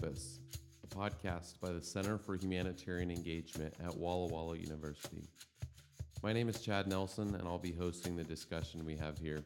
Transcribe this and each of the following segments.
Campus, a podcast by the Center for Humanitarian Engagement at Walla Walla University. My name is Chad Nelson, and I'll be hosting the discussion we have here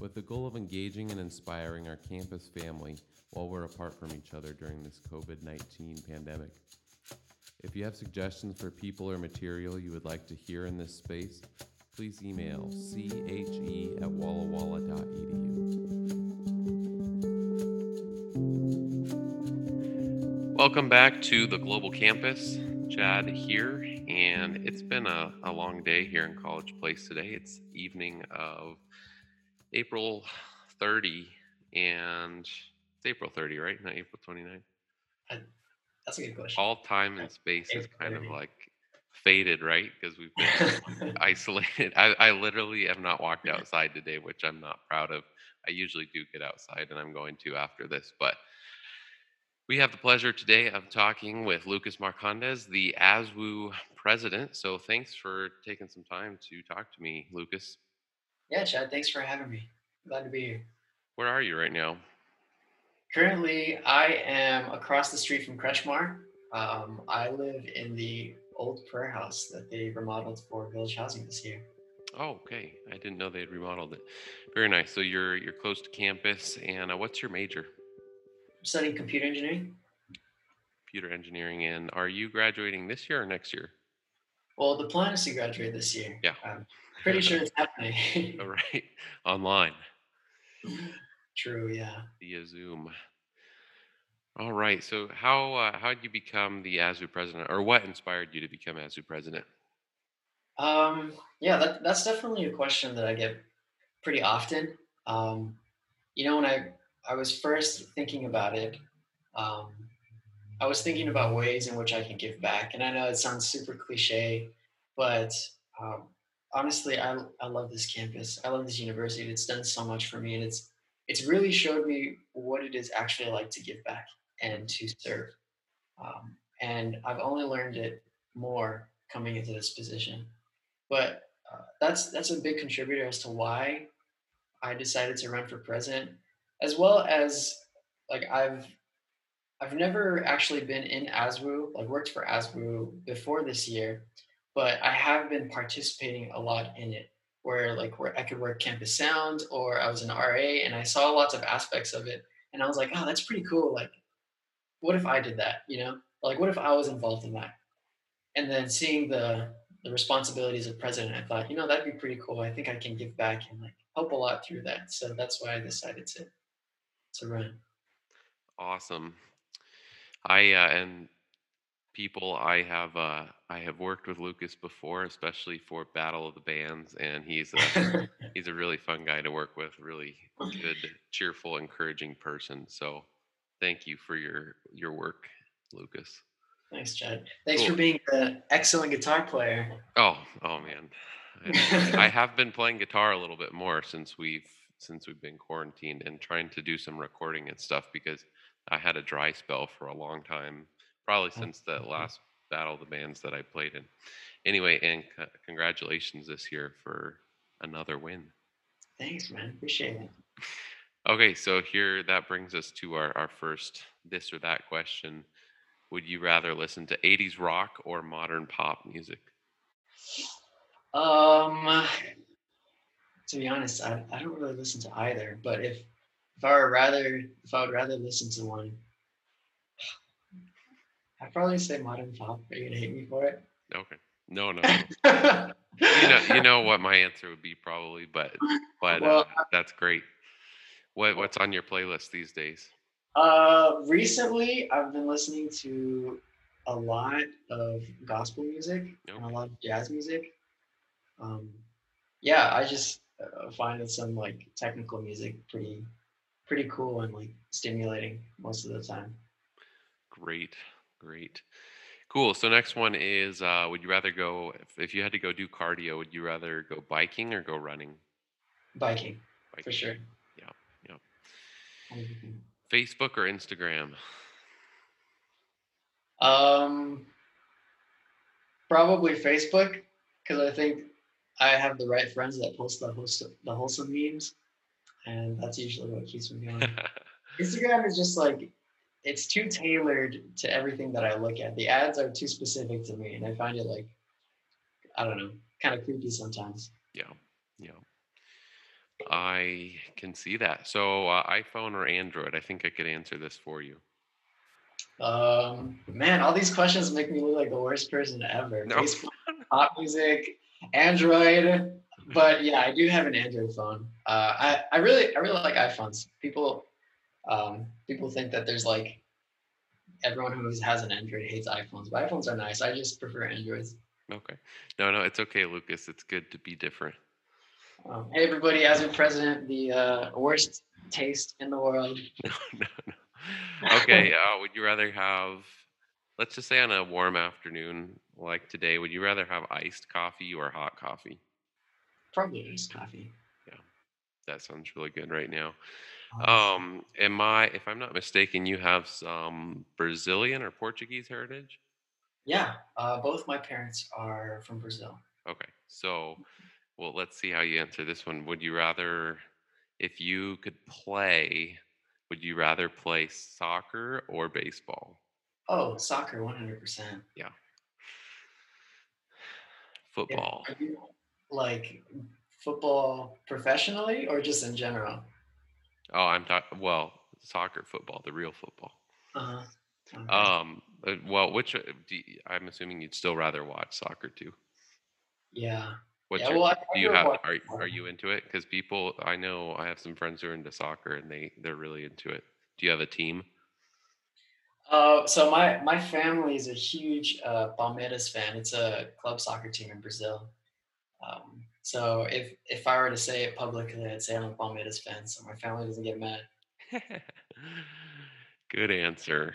with the goal of engaging and inspiring our campus family while we're apart from each other during this COVID 19 pandemic. If you have suggestions for people or material you would like to hear in this space, please email che at. Welcome back to the Global Campus. Chad here, and it's been a, a long day here in College Place today. It's evening of April 30, and it's April 30, right? Not April 29. That's a good question. All time and space is kind of like faded, right? Because we've been isolated. I, I literally have not walked outside today, which I'm not proud of. I usually do get outside, and I'm going to after this, but we have the pleasure today of talking with Lucas Marcondes, the ASWWU president. So thanks for taking some time to talk to me, Lucas. Yeah, Chad, thanks for having me. Glad to be here. Where are you right now? Currently, I am across the street from Kretschmar. Um, I live in the old prayer house that they remodeled for village housing this year. Oh, okay. I didn't know they had remodeled it. Very nice. So you're you're close to campus, and uh, what's your major? Studying computer engineering. Computer engineering, and are you graduating this year or next year? Well, the plan is to graduate this year. Yeah. I'm pretty sure it's happening. All right, online. True. Yeah. Via Zoom. All right. So how uh, how did you become the ASWWU president, or what inspired you to become ASWWU president? Um, yeah, that, that's definitely a question that I get pretty often. Um, you know, when I I was first thinking about it, um, I was thinking about ways in which I can give back. And I know it sounds super cliche, but um, honestly, I, I love this campus. I love this university. It's done so much for me. And it's, it's really showed me what it is actually like to give back and to serve. Um, and I've only learned it more coming into this position. But uh, that's that's a big contributor as to why I decided to run for president as well as like I've I've never actually been in ASWWU, like worked for ASWWU before this year, but I have been participating a lot in it where like where I could work campus sound or I was an RA and I saw lots of aspects of it and I was like, oh, that's pretty cool. Like, what if I did that? You know, like what if I was involved in that? And then seeing the the responsibilities of president, I thought, you know, that'd be pretty cool. I think I can give back and like help a lot through that. So that's why I decided to run. Awesome. I uh, and people I have uh, I have worked with Lucas before, especially for Battle of the Bands, and he's a he's a really fun guy to work with. Really good, cheerful, encouraging person. So, thank you for your your work, Lucas. Thanks, Chad. Thanks cool. for being an excellent guitar player. Oh, oh man, I, I have been playing guitar a little bit more since we've since we've been quarantined and trying to do some recording and stuff because I had a dry spell for a long time, probably oh, since the last battle of the bands that I played in. Anyway, and c- congratulations this year for another win. Thanks, man. Appreciate it. Okay, so here that brings us to our, our first this or that question. Would you rather listen to 80s rock or modern pop music? Um to be honest, I, I don't really listen to either. But if if I were rather if I would rather listen to one, I'd probably say modern pop. Are you gonna hate me for it? Okay. No, no. you know, you know what my answer would be probably, but but well, uh, that's great. What what's on your playlist these days? Uh, recently I've been listening to a lot of gospel music okay. and a lot of jazz music. Um, yeah, I just uh, finding some like technical music pretty pretty cool and like stimulating most of the time. Great, great, cool. So next one is: uh, Would you rather go if, if you had to go do cardio? Would you rather go biking or go running? Biking, biking. for sure. Yeah, yeah. Facebook or Instagram? Um, probably Facebook because I think I have the right friends that post the host the wholesome memes, and that's usually what keeps me going. Instagram is just like it's too tailored to everything that I look at. The ads are too specific to me, and I find it like I don't know, kind of creepy sometimes. Yeah, yeah. I can see that. So uh, iPhone or Android? I think I could answer this for you. Um, man, all these questions make me look like the worst person ever. No. Facebook, pop music, Android. But yeah, I do have an Android phone. Uh, I, I really I really like iPhones. People um, people think that there's like everyone who has an Android hates iPhones, but iPhones are nice. I just prefer Androids. Okay. No, no, it's okay, Lucas. It's good to be different. Um, hey everybody, as a president, the uh, worst taste in the world. No, no, no. Okay. Uh, would you rather have, let's just say on a warm afternoon like today, would you rather have iced coffee or hot coffee? Probably iced coffee. Yeah, that sounds really good right now. Um, am I, if I'm not mistaken, you have some Brazilian or Portuguese heritage? yeah, uh, both my parents are from Brazil. Okay. So, well, let's see how you answer this one. Would you rather, if you could play, would you rather play soccer or baseball? Oh, soccer, one hundred percent. Football. You like football professionally or just in general? Oh, I'm talking, well, soccer, football, the real football. Uh-huh. Okay. Um, uh, well, which, uh, do you, I'm assuming you'd still rather watch soccer too. yeah. What's Yeah, your, well, do you have, are, are you into it? Because people, I know I have some friends who are into soccer and they, they're really into it. Do you have a team? Uh, so my my family is a huge uh, Palmeiras fan. It's a club soccer team in Brazil. Um, so if if I were to say it publicly, I'd say I'm a Palmeiras fan, so my family doesn't get mad. Good answer.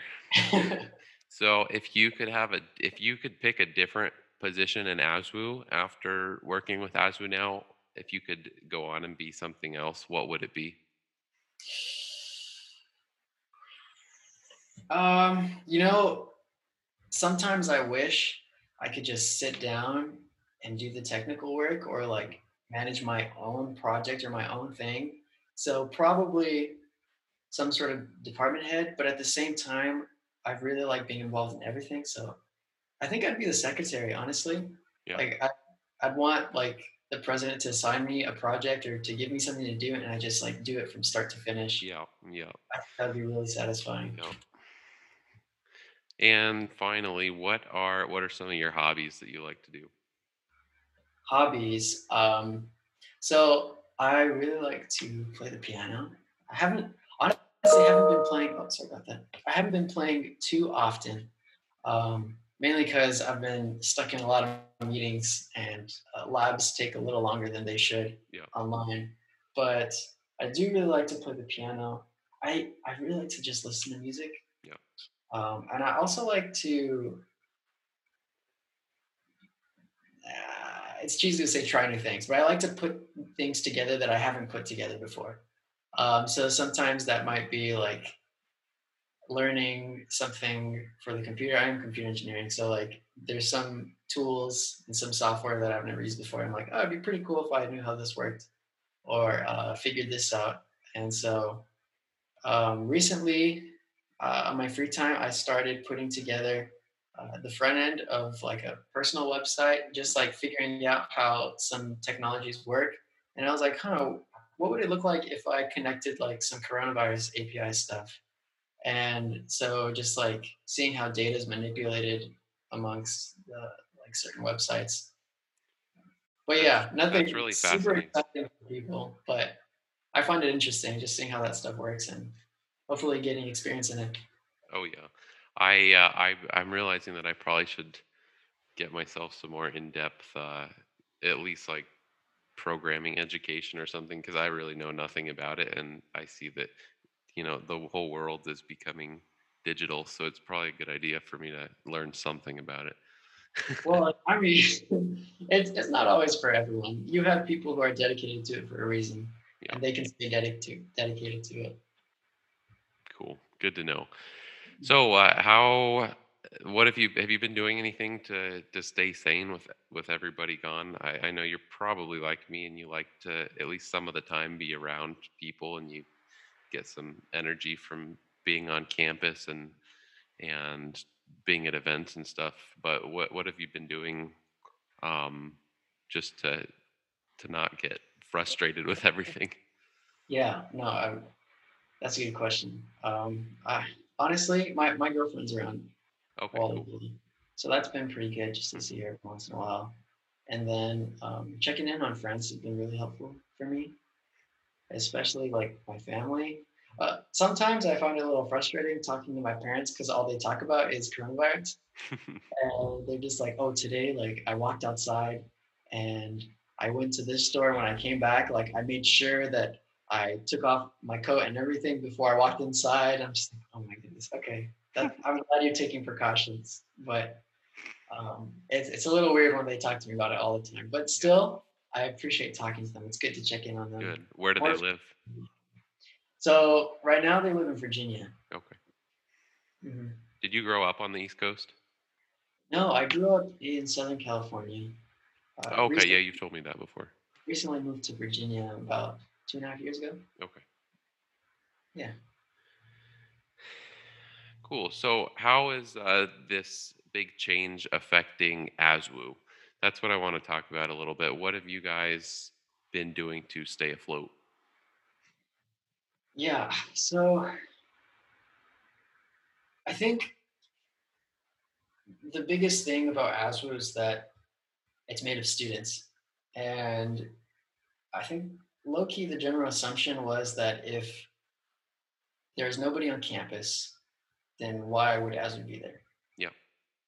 So if you could have a if you could pick a different position in ASWWU after working with ASWWU now, if you could go on and be something else, what would it be? Um, you know, sometimes I wish I could just sit down and do the technical work or like manage my own project or my own thing. So probably some sort of department head, but at the same time, I really like being involved in everything. So I think I'd be the secretary, honestly. Yeah. Like I, I'd want like the president to assign me a project or to give me something to do, and I just like do it from start to finish. Yeah, yeah, That'd be really satisfying. yeah. And finally, what are what are some of your hobbies that you like to do? hobbies. Um, so I really like to play the piano. I haven't honestly haven't been playing. Oh, sorry about that. I haven't been playing too often, um, mainly because I've been stuck in a lot of meetings and uh, labs take a little longer than they should Yeah. online. But I do really like to play the piano. I I really like to just listen to music. Um, and I also like to uh, it's cheesy to say try new things, but I like to put things together that I haven't put together before. Um, so sometimes that might be like learning something for the computer. I'm computer engineering, so like there's some tools and some software that I've never used before. I'm like, oh, it'd be pretty cool if I knew how this worked or uh, figured this out. And so um, recently, uh, on my free time, I started putting together uh, the front end of like a personal website, just like figuring out how some technologies work. And I was like, huh, what would it look like if I connected like some coronavirus API stuff? And so just like seeing how data is manipulated amongst the, like certain websites. But yeah, nothing that's really super exciting for people, but I find it interesting just seeing how that stuff works and hopefully getting experience in it. Oh yeah, I uh, I I'm realizing that I probably should get myself some more in depth, uh, at least like programming education or something, because I really know nothing about it, and I see that you know the whole world is becoming digital, so it's probably a good idea for me to learn something about it. Well, I mean, it's, it's not always for everyone. You have people who are dedicated to it for a reason, Yeah. and they can stay dedicated dedicated to it. Cool, good to know. So, uh, how? What have you have you been doing anything to to stay sane with with everybody gone? I, I know you're probably like me, and you like to at least some of the time be around people, and you get some energy from being on campus and and being at events and stuff. But what what have you been doing um, just to to not get frustrated with everything? Yeah, no, I, that's a good question. Um, I, honestly, my, my girlfriend's around Okay, cool. so that's been pretty good just to see her once in a while. And then um, checking in on friends has been really helpful for me, especially like my family. Uh, sometimes I find it a little frustrating talking to my parents because all they talk about is coronavirus. and they're just like, oh, today, like I walked outside and I went to this store. When I came back, like I made sure that I took off my coat and everything before I walked inside. I'm just like, oh my goodness, okay. That, I'm glad you're taking precautions, but um, it's, it's a little weird when they talk to me about it all the time. But still, I appreciate talking to them. It's good to check in on them. Good. Where do they live? So right now they live in Virginia. Okay. hmm Did you grow up on the East Coast? No, I grew up in Southern California. Uh, Okay, yeah, you've told me that before. recently moved to Virginia about two and a half years ago. Okay. Yeah. Cool. So, how is uh, this big change affecting ASWWU? That's what I want to talk about a little bit. What have you guys been doing to stay afloat? Yeah. So I think the biggest thing about ASWWU is that it's made of students. And I think low key, the general assumption was that if there's nobody on campus, then why would ASWWU be there? Yeah.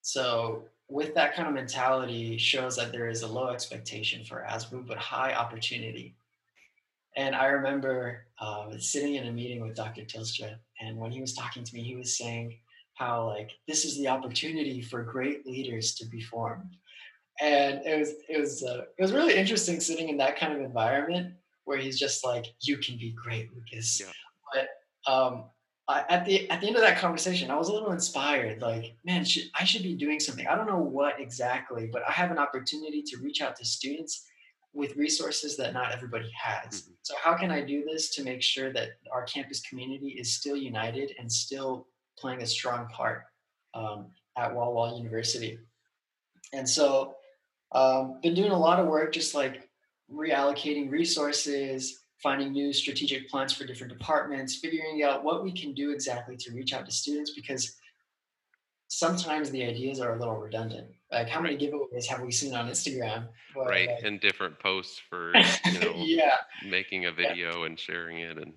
So with that kind of mentality shows that there is a low expectation for ASWWU, but high opportunity. And I remember uh, sitting in a meeting with Dr. Tilstra, and when he was talking to me, he was saying how like this is the opportunity for great leaders to be formed. And it was it was uh, it was really interesting sitting in that kind of environment where he's just like, "You can be great, Lucas." Yeah. But um, I, at the at the end of that conversation, I was a little inspired. Like, man, should, I should be doing something. I don't know what exactly, but I have an opportunity to reach out to students with resources that not everybody has. Mhm. So how can I do this to make sure that our campus community is still united and still playing a strong part um, at Walla Walla University? And so, um, been doing a lot of work, just like reallocating resources, finding new strategic plans for different departments, figuring out what we can do exactly to reach out to students because sometimes the ideas are a little redundant. Like how many giveaways have we seen on Instagram? Right? like, And different posts for you know yeah, making a video and sharing it and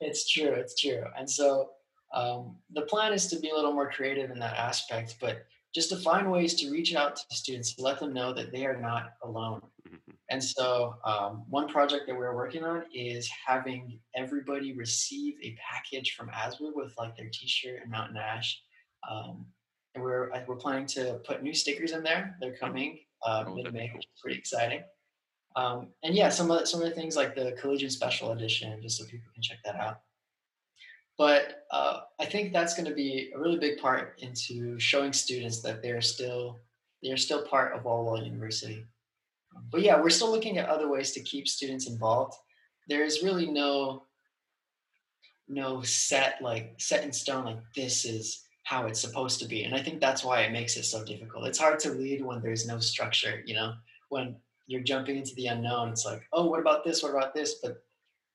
it's true. It's true. And so um, the plan is to be a little more creative in that aspect, but just to find ways to reach out to students, to let them know that they are not alone. Mhm. And so, um, one project that we're working on is having everybody receive a package from ASWWU with like their T-shirt and Mountain Ash. Um, and we're we're planning to put new stickers in there. They're coming uh, Oh, mid-May, cool. which is pretty exciting. Um, and yeah, some of some of the things like the Collegian Special Edition, just so people can check that out. But uh, I think that's going to be a really big part into showing students that they're still they're still part of Walla University. But yeah, we're still looking at other ways to keep students involved. There's really no no set like set in stone like this is how it's supposed to be. And I think that's why it makes it so difficult. It's hard to lead when there's no structure, you know, when you're jumping into the unknown, it's like, oh, what about this? What about this? But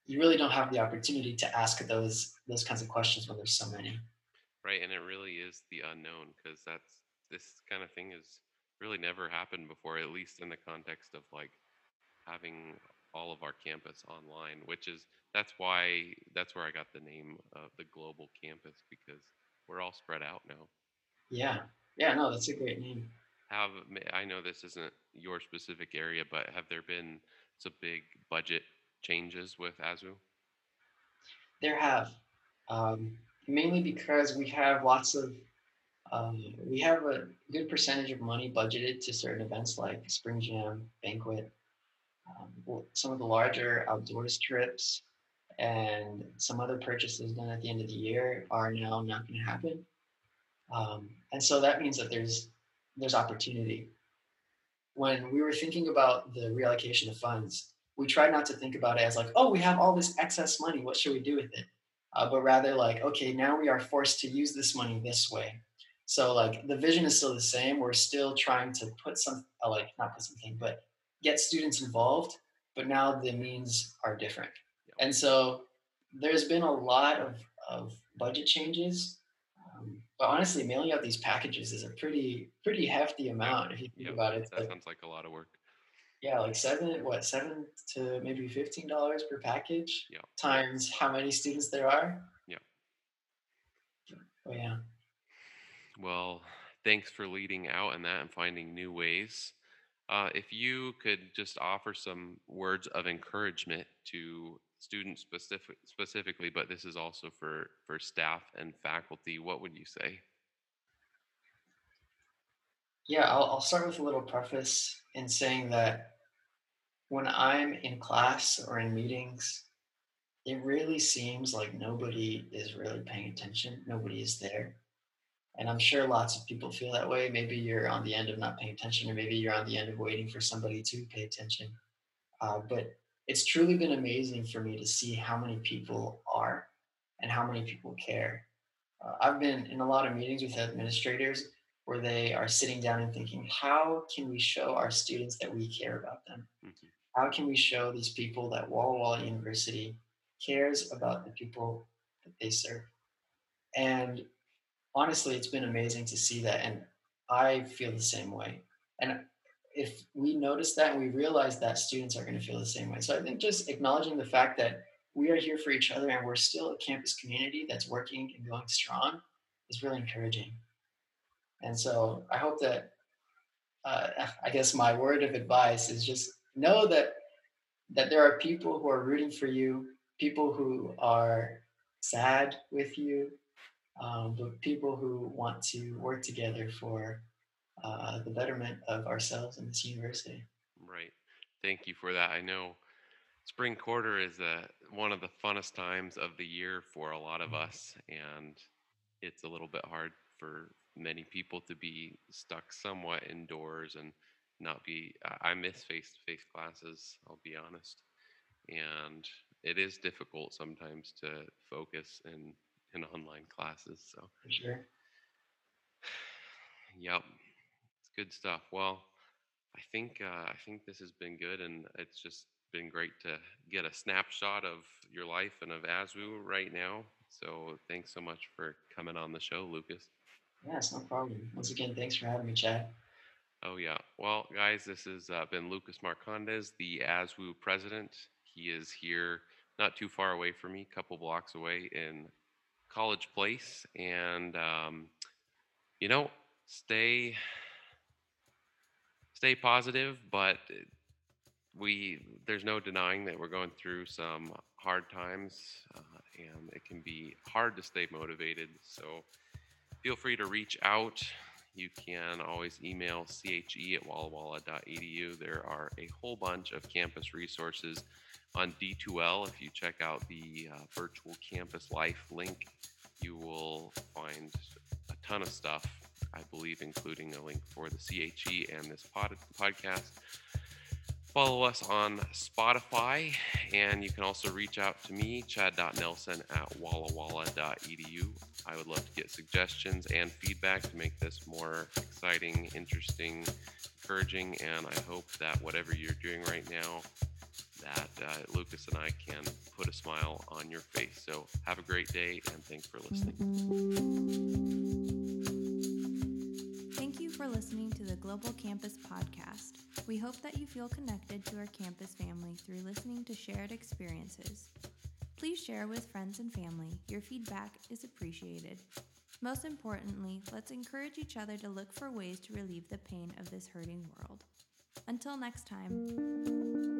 you really don't have the opportunity to ask those those kinds of questions when there's so many. right and it really is the unknown because that's this kind of thing has really never happened before at least in the context of like having all of our campus online which is that's why that's where i got the name of the global campus because we're all spread out now Yeah. Yeah, no, that's a great name. have i know this isn't your specific area but have there been some big budget changes with ASWWU There have, um, mainly because we have lots of, um, we have a good percentage of money budgeted to certain events like Spring Jam, Banquet, um, some of the larger outdoors trips, and some other purchases done at the end of the year are now not going to happen. Um, and so that means that there's there's opportunity. When we were thinking about the reallocation of funds, we try not to think about it as like, oh, we have all this excess money. What should we do with it? uh, but rather like, okay, now we are forced to use this money this way. So like the vision is still the same. We're still trying to put some, uh, like not put something, but get students involved. But now the means are different, and so there's been a lot of of budget changes. Um, but honestly, mailing out these packages is a pretty pretty hefty amount if you think Yep. about it. That Like, sounds like a lot of work. Yeah, like seven, what seven to maybe fifteen dollars per package Yeah. times how many students there are. Yeah. Oh yeah. Well, thanks for leading out in that and finding new ways. Uh, if you could just offer some words of encouragement to students specific, specifically, but this is also for, for staff and faculty, what would you say? Yeah, I'll, I'll start with a little preface in saying that when I'm in class or in meetings, it really seems like nobody is really paying attention. Nobody is there. And I'm sure lots of people feel that way. Maybe you're on the end of not paying attention, or maybe you're on the end of waiting for somebody to pay attention. Uh, but it's truly been amazing for me to see how many people are and how many people care. Uh, I've been in a lot of meetings with administrators where they are sitting down and thinking, how can we show our students that we care about them? Mhm. How can we show these people that Walla Walla University cares about the people that they serve? And honestly, it's been amazing to see that. And I feel the same way. And if we notice that and we realize that students are going to feel the same way. So I think just acknowledging the fact that we are here for each other and we're still a campus community that's working and going strong is really encouraging. And so I hope that, uh, I guess my word of advice is just know that that there are people who are rooting for you, people who are sad with you, um, but people who want to work together for uh, the betterment of ourselves and this university. Right. Thank you for that. I know spring quarter is a, one of the funnest times of the year for a lot of Mhm. us, and it's a little bit hard for many people to be stuck somewhat indoors and not be. I miss face to face classes, I'll be honest. And it is difficult sometimes to focus in, in online classes. So, For sure. Yep, it's good stuff. Well, I think uh, I think this has been good, and it's just been great to get a snapshot of your life and of ASWWU right now. So thanks so much for coming on the show, Lucas. It's no problem. Once again, thanks for having me, Chad. Oh yeah. Well, guys, this has uh, been Lucas Marcondes, the ASWWU president. He is here, not too far away from me, a couple blocks away in College Place, and um, you know, stay stay positive, but we there's no denying that we're going through some hard times, uh, and it can be hard to stay motivated. So feel free to reach out. You can always email che at wallawalla.edu. There are a whole bunch of campus resources on D2L. If you check out the uh, virtual campus life link, you will find a ton of stuff, I believe, including a link for the CHE and this pod- podcast. Follow us on Spotify, and you can also reach out to me, chad.nelson at wallawalla.edu. I would love to get suggestions and feedback to make this more exciting, interesting, encouraging, and I hope that whatever you're doing right now, that uh, Lucas and I can put a smile on your face. So have a great day, and thanks for listening. Thank you for listening to the Global Campus Podcast. We hope that you feel connected to our campus family through listening to shared experiences. Please share with friends and family. Your feedback is appreciated. Most importantly, let's encourage each other to look for ways to relieve the pain of this hurting world. Until next time.